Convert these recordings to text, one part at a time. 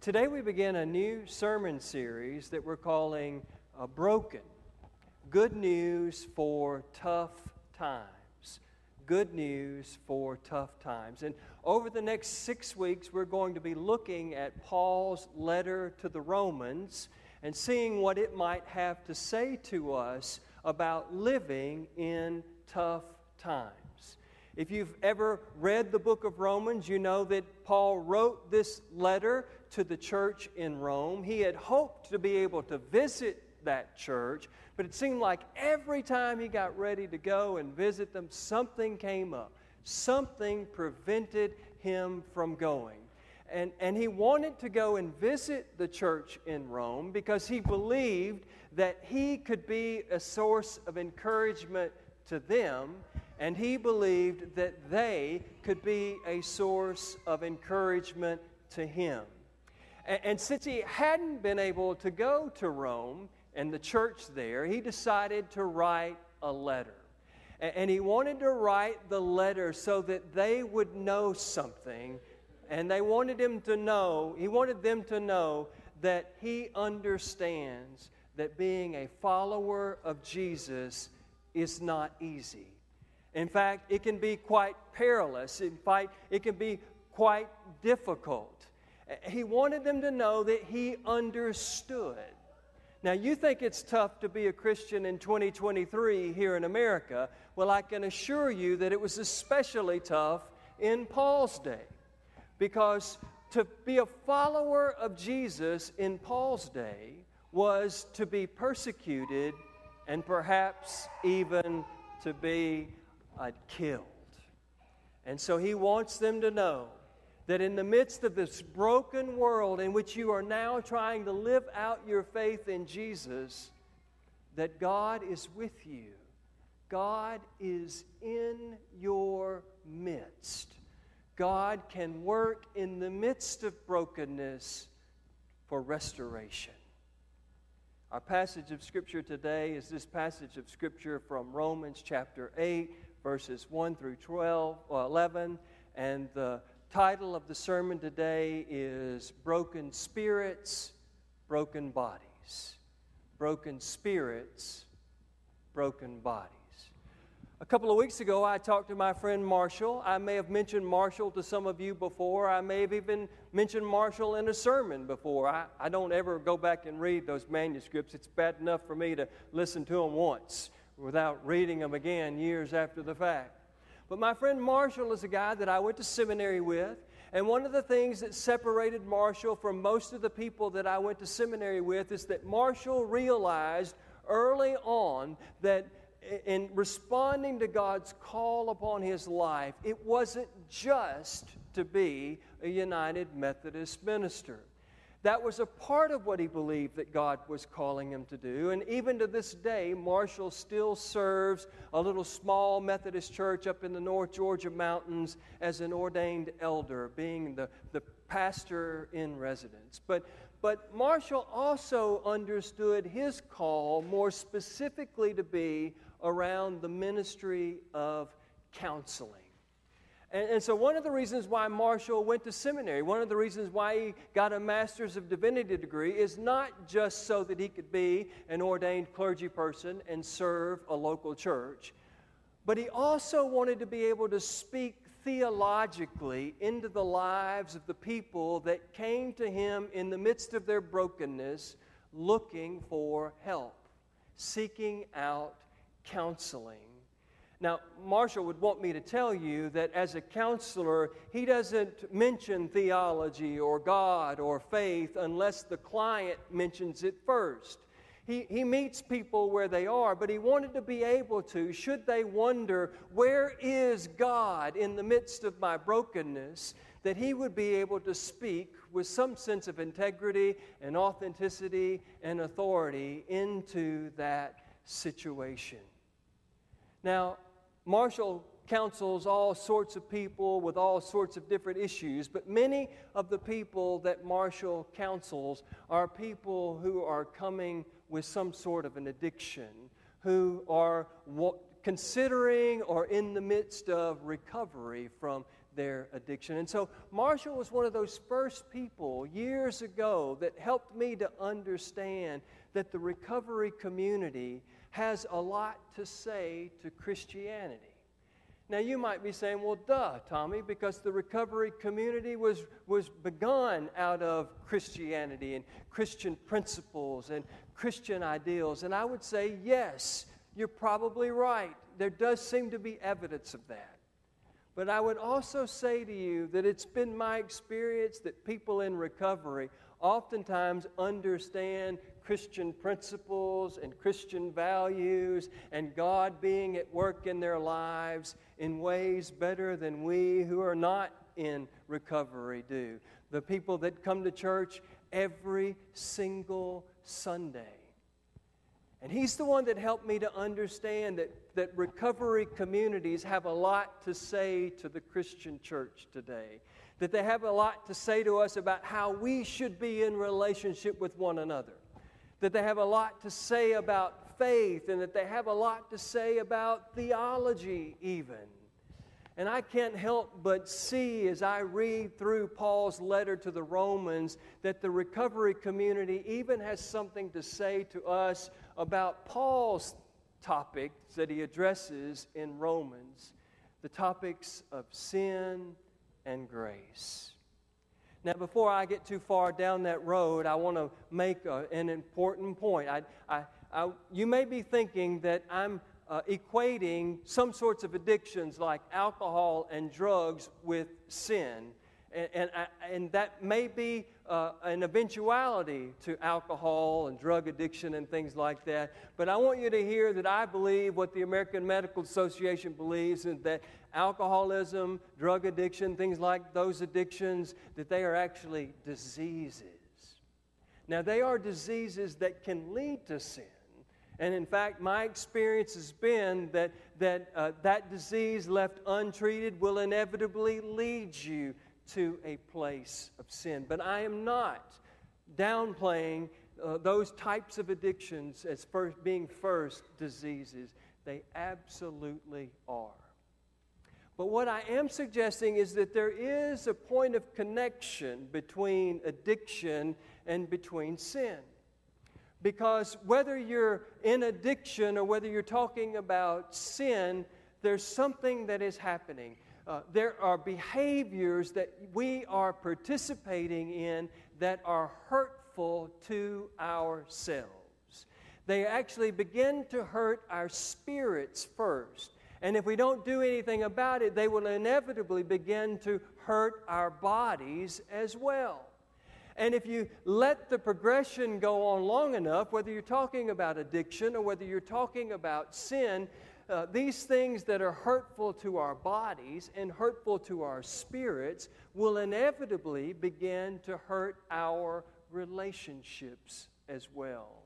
Today we begin a new sermon series that we're calling uh, Broken Good News for Tough Times. Good news for tough times. And over the next six weeks, we're going to be looking at Paul's letter to the Romans and seeing what it might have to say to us about living in tough times. If you've ever read the book of Romans, you know that Paul wrote this letter to the church in Rome. He had hoped to be able to visit that church, but it seemed like every time he got ready to go and visit them, something came up. Something prevented him from going. And, and he wanted to go and visit the church in Rome because he believed that he could be a source of encouragement to them, and he believed that they could be a source of encouragement to him. And, and since he hadn't been able to go to Rome and the church there, he decided to write a letter. And, and he wanted to write the letter so that they would know something. And they wanted him to know, he wanted them to know that he understands that being a follower of Jesus is not easy. In fact, it can be quite perilous. In fact, it can be quite difficult. He wanted them to know that he understood. Now, you think it's tough to be a Christian in 2023 here in America. Well, I can assure you that it was especially tough in Paul's day. Because to be a follower of Jesus in Paul's day was to be persecuted and perhaps even to be uh, killed. And so he wants them to know that in the midst of this broken world in which you are now trying to live out your faith in Jesus, that God is with you. God is in your midst. God can work in the midst of brokenness for restoration. Our passage of Scripture today is this passage of Scripture from Romans chapter 8, verses 1 through 12, or 11. And the title of the sermon today is Broken Spirits, Broken Bodies. Broken Spirits, Broken Bodies. A couple of weeks ago, I talked to my friend Marshall. I may have mentioned Marshall to some of you before. I may have even mentioned Marshall in a sermon before. I, I don't ever go back and read those manuscripts. It's bad enough for me to listen to them once without reading them again years after the fact. But my friend Marshall is a guy that I went to seminary with. And one of the things that separated Marshall from most of the people that I went to seminary with is that Marshall realized early on that in responding to God's call upon his life, it wasn't just to be a United Methodist minister. That was a part of what he believed that God was calling him to do. And even to this day, Marshall still serves a little small Methodist church up in the North Georgia mountains as an ordained elder, being the, the pastor in residence. But, but Marshall also understood his call more specifically to be around the ministry of counseling. And, and, so, one of the reasons why Marshall went to seminary, one of the reasons why he got a Master's of Divinity degree, is not just so that he could be an ordained clergy person and serve a local church, but he also wanted to be able to speak theologically into the lives of the people that came to him in the midst of their brokenness looking for help, seeking out counseling. Now, Marshall would want me to tell you that as a counselor, he doesn't mention theology or God or faith unless the client mentions it first. He, he meets people where they are, but he wanted to be able to, should they wonder, where is God in the midst of my brokenness, that he would be able to speak with some sense of integrity and authenticity and authority into that situation. Now, Marshall counsels all sorts of people with all sorts of different issues, but many of the people that Marshall counsels are people who are coming with some sort of an addiction, who are considering or in the midst of recovery from their addiction. And so Marshall was one of those first people years ago that helped me to understand that the recovery community has a lot to say to Christianity. Now, you might be saying, well, duh, Tommy, because the recovery community was, was begun out of Christianity and Christian principles and Christian ideals. And I would say, yes, you're probably right. There does seem to be evidence of that. But I would also say to you that it's been my experience that people in recovery oftentimes understand Christian principles and Christian values and God being at work in their lives in ways better than we who are not in recovery do. The people that come to church every single Sunday. And he's the one that helped me to understand that, that recovery communities have a lot to say to the Christian church today. That they have a lot to say to us about how we should be in relationship with one another that they have a lot to say about faith and that they have a lot to say about theology, even. And I can't help but see as I read through Paul's letter to the Romans that the recovery community even has something to say to us about Paul's topics that he addresses in Romans the topics of sin and grace. Now, before I get too far down that road, I want to make a, an important point. I, I, I, you may be thinking that I'm uh, equating some sorts of addictions like alcohol and drugs with sin. And, and, and that may be uh, an eventuality to alcohol and drug addiction and things like that. But I want you to hear that I believe what the American Medical Association believes is that alcoholism, drug addiction, things like those addictions, that they are actually diseases. Now, they are diseases that can lead to sin. And in fact, my experience has been that that, uh, that disease left untreated will inevitably lead you to a place of sin. But I am not downplaying uh, those types of addictions as first, being first diseases. They absolutely are. But what I am suggesting is that there is a point of connection between addiction and between sin. Because whether you're in addiction or whether you're talking about sin, there's something that is happening. Uh, there are behaviors that we are participating in that are hurtful to ourselves. They actually begin to hurt our spirits first. And if we don't do anything about it, they will inevitably begin to hurt our bodies as well. And if you let the progression go on long enough, whether you're talking about addiction or whether you're talking about sin, uh, these things that are hurtful to our bodies and hurtful to our spirits will inevitably begin to hurt our relationships as well.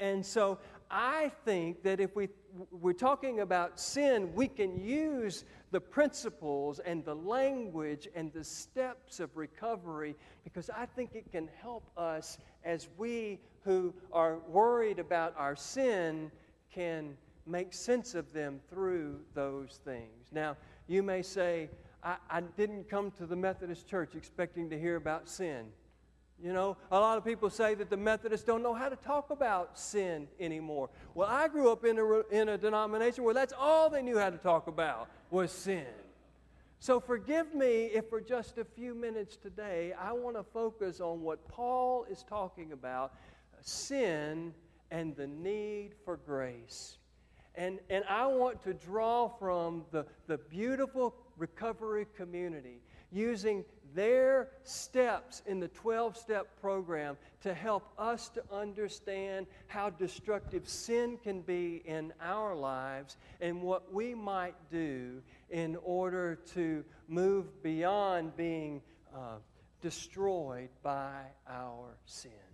And so I think that if we, we're talking about sin, we can use the principles and the language and the steps of recovery because I think it can help us as we who are worried about our sin can make sense of them through those things. Now, you may say, I, I didn't come to the Methodist church expecting to hear about sin. You know, a lot of people say that the Methodists don't know how to talk about sin anymore. Well, I grew up in a, in a denomination where that's all they knew how to talk about was sin. So forgive me if for just a few minutes today I want to focus on what Paul is talking about sin and the need for grace. And, and I want to draw from the, the beautiful recovery community using their steps in the 12 step program to help us to understand how destructive sin can be in our lives and what we might do in order to move beyond being uh, destroyed by our sin.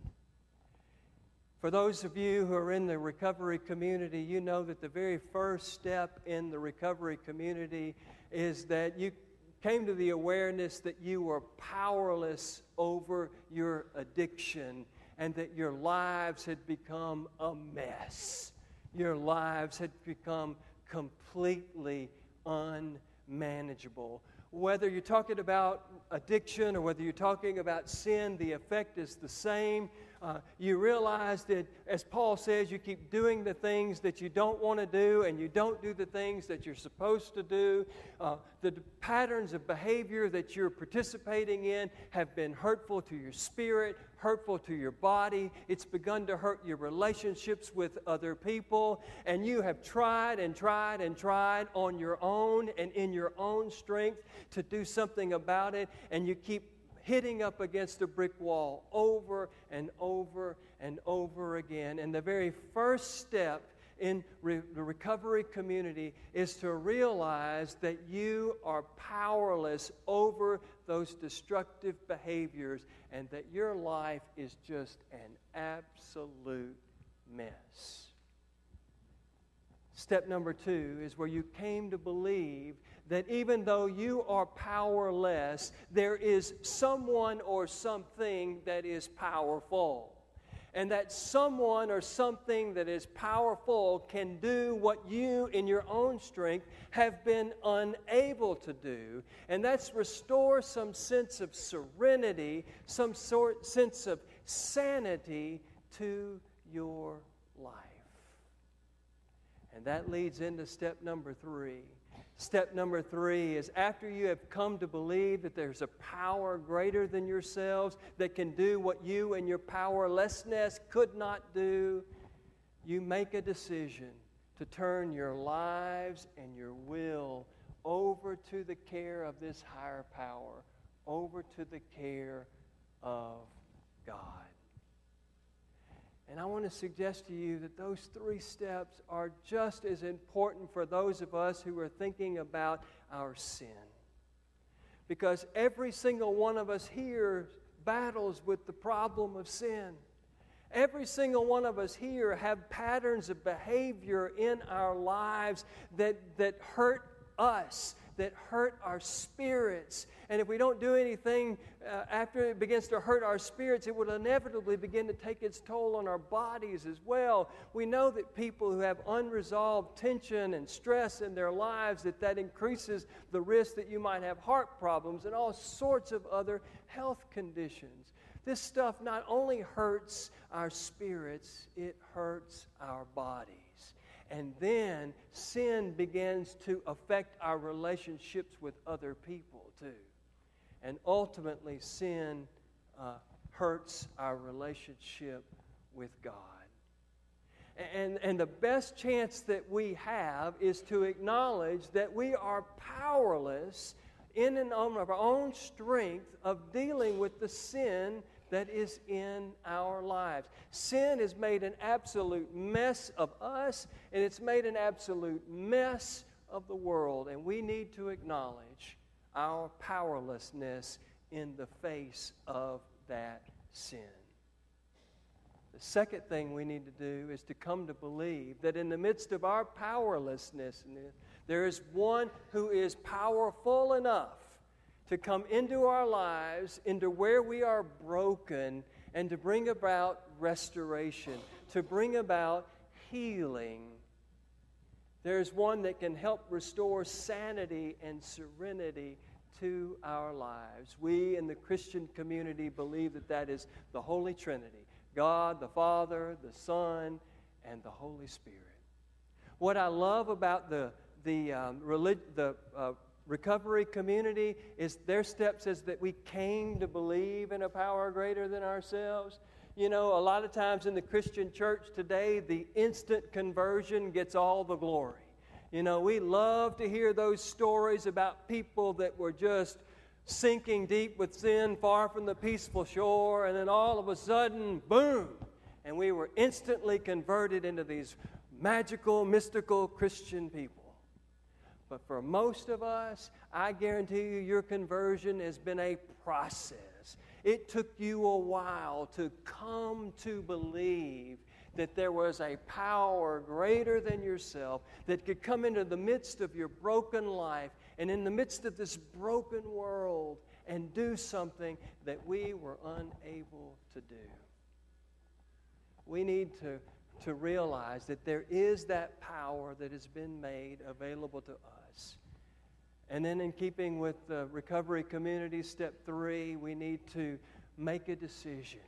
For those of you who are in the recovery community, you know that the very first step in the recovery community is that you came to the awareness that you were powerless over your addiction and that your lives had become a mess. Your lives had become completely unmanageable. Whether you're talking about addiction or whether you're talking about sin, the effect is the same. Uh, you realize that, as Paul says, you keep doing the things that you don't want to do and you don't do the things that you're supposed to do. Uh, the patterns of behavior that you're participating in have been hurtful to your spirit, hurtful to your body. It's begun to hurt your relationships with other people. And you have tried and tried and tried on your own and in your own strength to do something about it. And you keep hitting up against a brick wall over and over and over again. And the very first step in re- the recovery community is to realize that you are powerless over those destructive behaviors and that your life is just an absolute mess. Step number two is where you came to believe that even though you are powerless, there is someone or something that is powerful. And that someone or something that is powerful can do what you, in your own strength, have been unable to do. And that's restore some sense of serenity, some sort sense of sanity to your life. And that leads into step number three Step number three is after you have come to believe that there's a power greater than yourselves that can do what you and your powerlessness could not do, you make a decision to turn your lives and your will over to the care of this higher power, over to the care of God. And I want to suggest to you that those three steps are just as important for those of us who are thinking about our sin. Because every single one of us here battles with the problem of sin. Every single one of us here have patterns of behavior in our lives that, that hurt us, that hurt our spirits. And if we don't do anything uh, after it begins to hurt our spirits, it will inevitably begin to take its toll on our bodies as well. We know that people who have unresolved tension and stress in their lives, that that increases the risk that you might have heart problems and all sorts of other health conditions. This stuff not only hurts our spirits, it hurts our bodies. And then sin begins to affect our relationships with other people too. And ultimately, sin uh, hurts our relationship with God. And, and the best chance that we have is to acknowledge that we are powerless in and of our own strength of dealing with the sin that is in our lives. Sin has made an absolute mess of us, and it's made an absolute mess of the world. And we need to acknowledge our powerlessness in the face of that sin. The second thing we need to do is to come to believe that in the midst of our powerlessness, there is one who is powerful enough to come into our lives, into where we are broken, and to bring about restoration, to bring about healing. There's one that can help restore sanity and serenity to our lives. We in the Christian community believe that that is the Holy Trinity God, the Father, the Son, and the Holy Spirit. What I love about the, the, um, relig- the uh, recovery community is their step says that we came to believe in a power greater than ourselves. You know, a lot of times in the Christian church today, the instant conversion gets all the glory. You know, we love to hear those stories about people that were just sinking deep with sin far from the peaceful shore, and then all of a sudden, boom, and we were instantly converted into these magical, mystical Christian people. But for most of us, I guarantee you, your conversion has been a process. It took you a while to come to believe that there was a power greater than yourself that could come into the midst of your broken life and in the midst of this broken world and do something that we were unable to do. We need to, to realize that there is that power that has been made available to us And then, in keeping with the recovery community, step three, we need to make a decision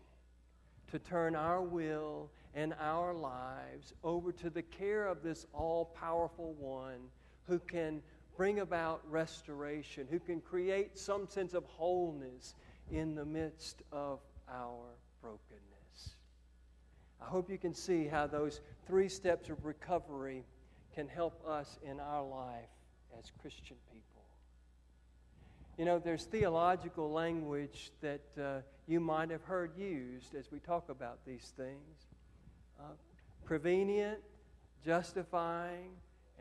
to turn our will and our lives over to the care of this all powerful one who can bring about restoration, who can create some sense of wholeness in the midst of our brokenness. I hope you can see how those three steps of recovery can help us in our life as Christian people. You know, there's theological language that uh, you might have heard used as we talk about these things uh, prevenient, justifying,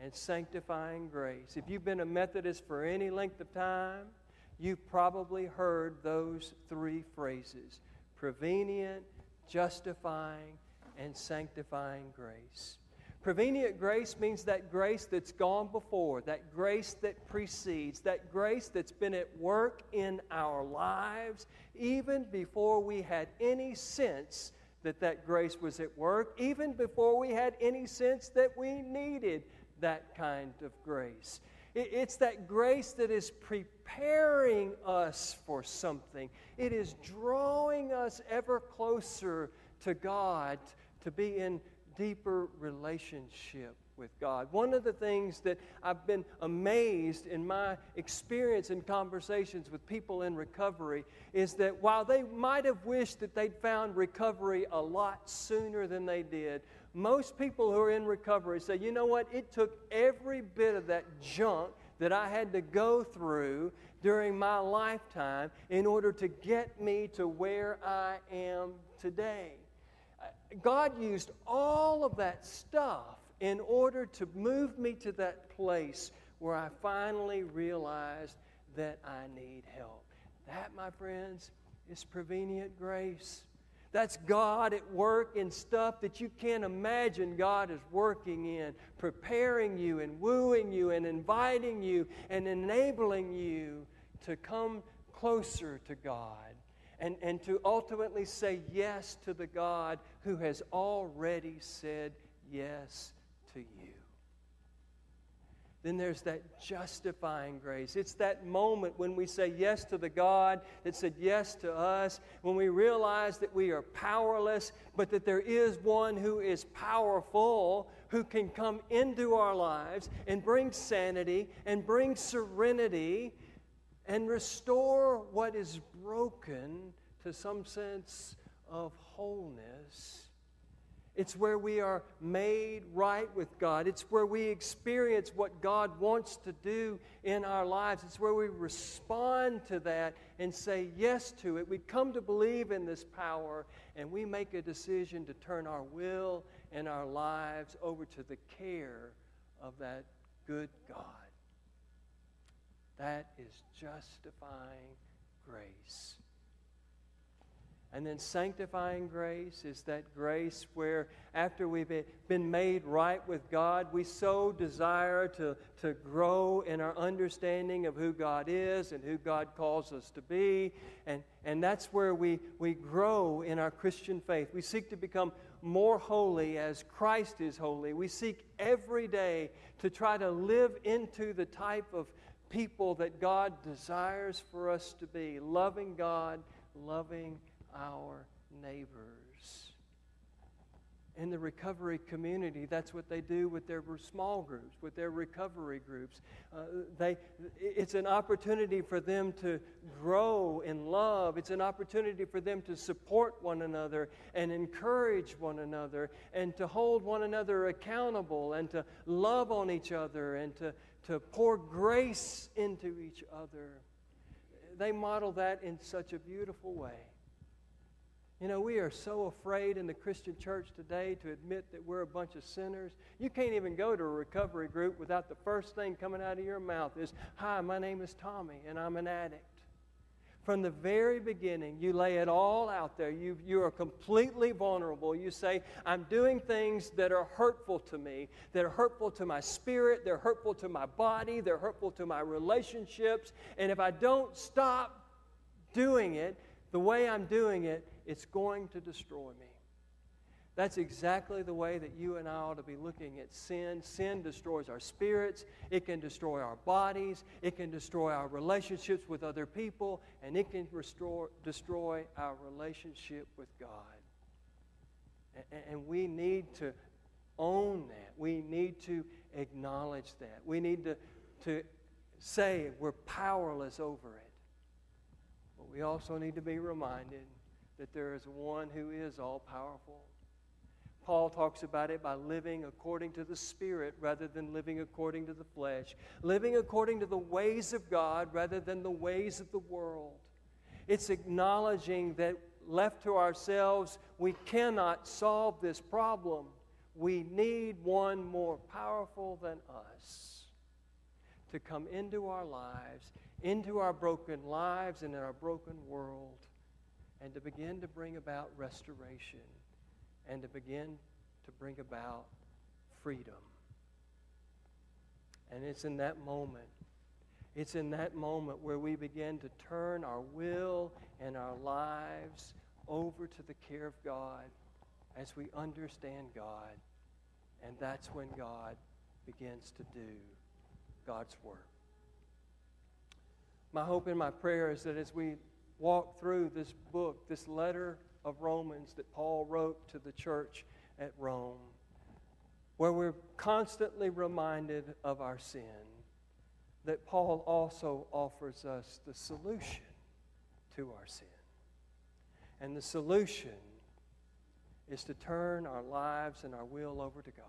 and sanctifying grace. If you've been a Methodist for any length of time, you've probably heard those three phrases prevenient, justifying, and sanctifying grace. Prevenient grace means that grace that's gone before, that grace that precedes, that grace that's been at work in our lives even before we had any sense that that grace was at work, even before we had any sense that we needed that kind of grace. It's that grace that is preparing us for something. It is drawing us ever closer to God to be in deeper relationship with God. One of the things that I've been amazed in my experience in conversations with people in recovery is that while they might have wished that they'd found recovery a lot sooner than they did, most people who are in recovery say, you know what, it took every bit of that junk that I had to go through during my lifetime in order to get me to where I am today. God used all of that stuff in order to move me to that place where I finally realized that I need help. That, my friends, is prevenient grace. That's God at work in stuff that you can't imagine God is working in, preparing you and wooing you and inviting you and enabling you to come closer to God and, and to ultimately say yes to the God who has already said yes to you. Then there's that justifying grace. It's that moment when we say yes to the God that said yes to us, when we realize that we are powerless, but that there is one who is powerful, who can come into our lives and bring sanity and bring serenity and restore what is broken to some sense of wholeness. It's where we are made right with God. It's where we experience what God wants to do in our lives. It's where we respond to that and say yes to it. We come to believe in this power and we make a decision to turn our will and our lives over to the care of that good God. That is justifying grace. And then sanctifying grace is that grace where, after we've been made right with God, we so desire to, to grow in our understanding of who God is and who God calls us to be. And, and that's where we, we grow in our Christian faith. We seek to become more holy as Christ is holy. We seek every day to try to live into the type of people that God desires for us to be loving God, loving our neighbors. In the recovery community, that's what they do with their small groups, with their recovery groups. Uh, they, it's an opportunity for them to grow in love. It's an opportunity for them to support one another and encourage one another and to hold one another accountable and to love on each other and to, to pour grace into each other. They model that in such a beautiful way. You know, we are so afraid in the Christian church today to admit that we're a bunch of sinners. You can't even go to a recovery group without the first thing coming out of your mouth is, Hi, my name is Tommy, and I'm an addict. From the very beginning, you lay it all out there. You, you are completely vulnerable. You say, I'm doing things that are hurtful to me, that are hurtful to my spirit, they're hurtful to my body, they're hurtful to my relationships. And if I don't stop doing it the way I'm doing it, it's going to destroy me. That's exactly the way that you and I ought to be looking at sin. Sin destroys our spirits, it can destroy our bodies, it can destroy our relationships with other people, and it can restore, destroy our relationship with God. And, and we need to own that. We need to acknowledge that. We need to, to say we're powerless over it. But we also need to be reminded that there is one who is all powerful Paul talks about it by living according to the Spirit rather than living according to the flesh, living according to the ways of God rather than the ways of the world. It's acknowledging that left to ourselves, we cannot solve this problem. We need one more powerful than us to come into our lives, into our broken lives, and in our broken world, and to begin to bring about restoration and to begin to bring about freedom. And it's in that moment, it's in that moment where we begin to turn our will and our lives over to the care of God as we understand God. And that's when God begins to do God's work. My hope and my prayer is that as we walk through this book, this letter of Romans that Paul wrote to the church at Rome, where we're constantly reminded of our sin, that Paul also offers us the solution to our sin. And the solution is to turn our lives and our will over to God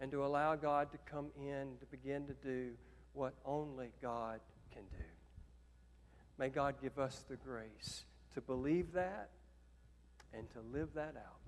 and to allow God to come in to begin to do what only God can do. May God give us the grace to believe that and to live that out.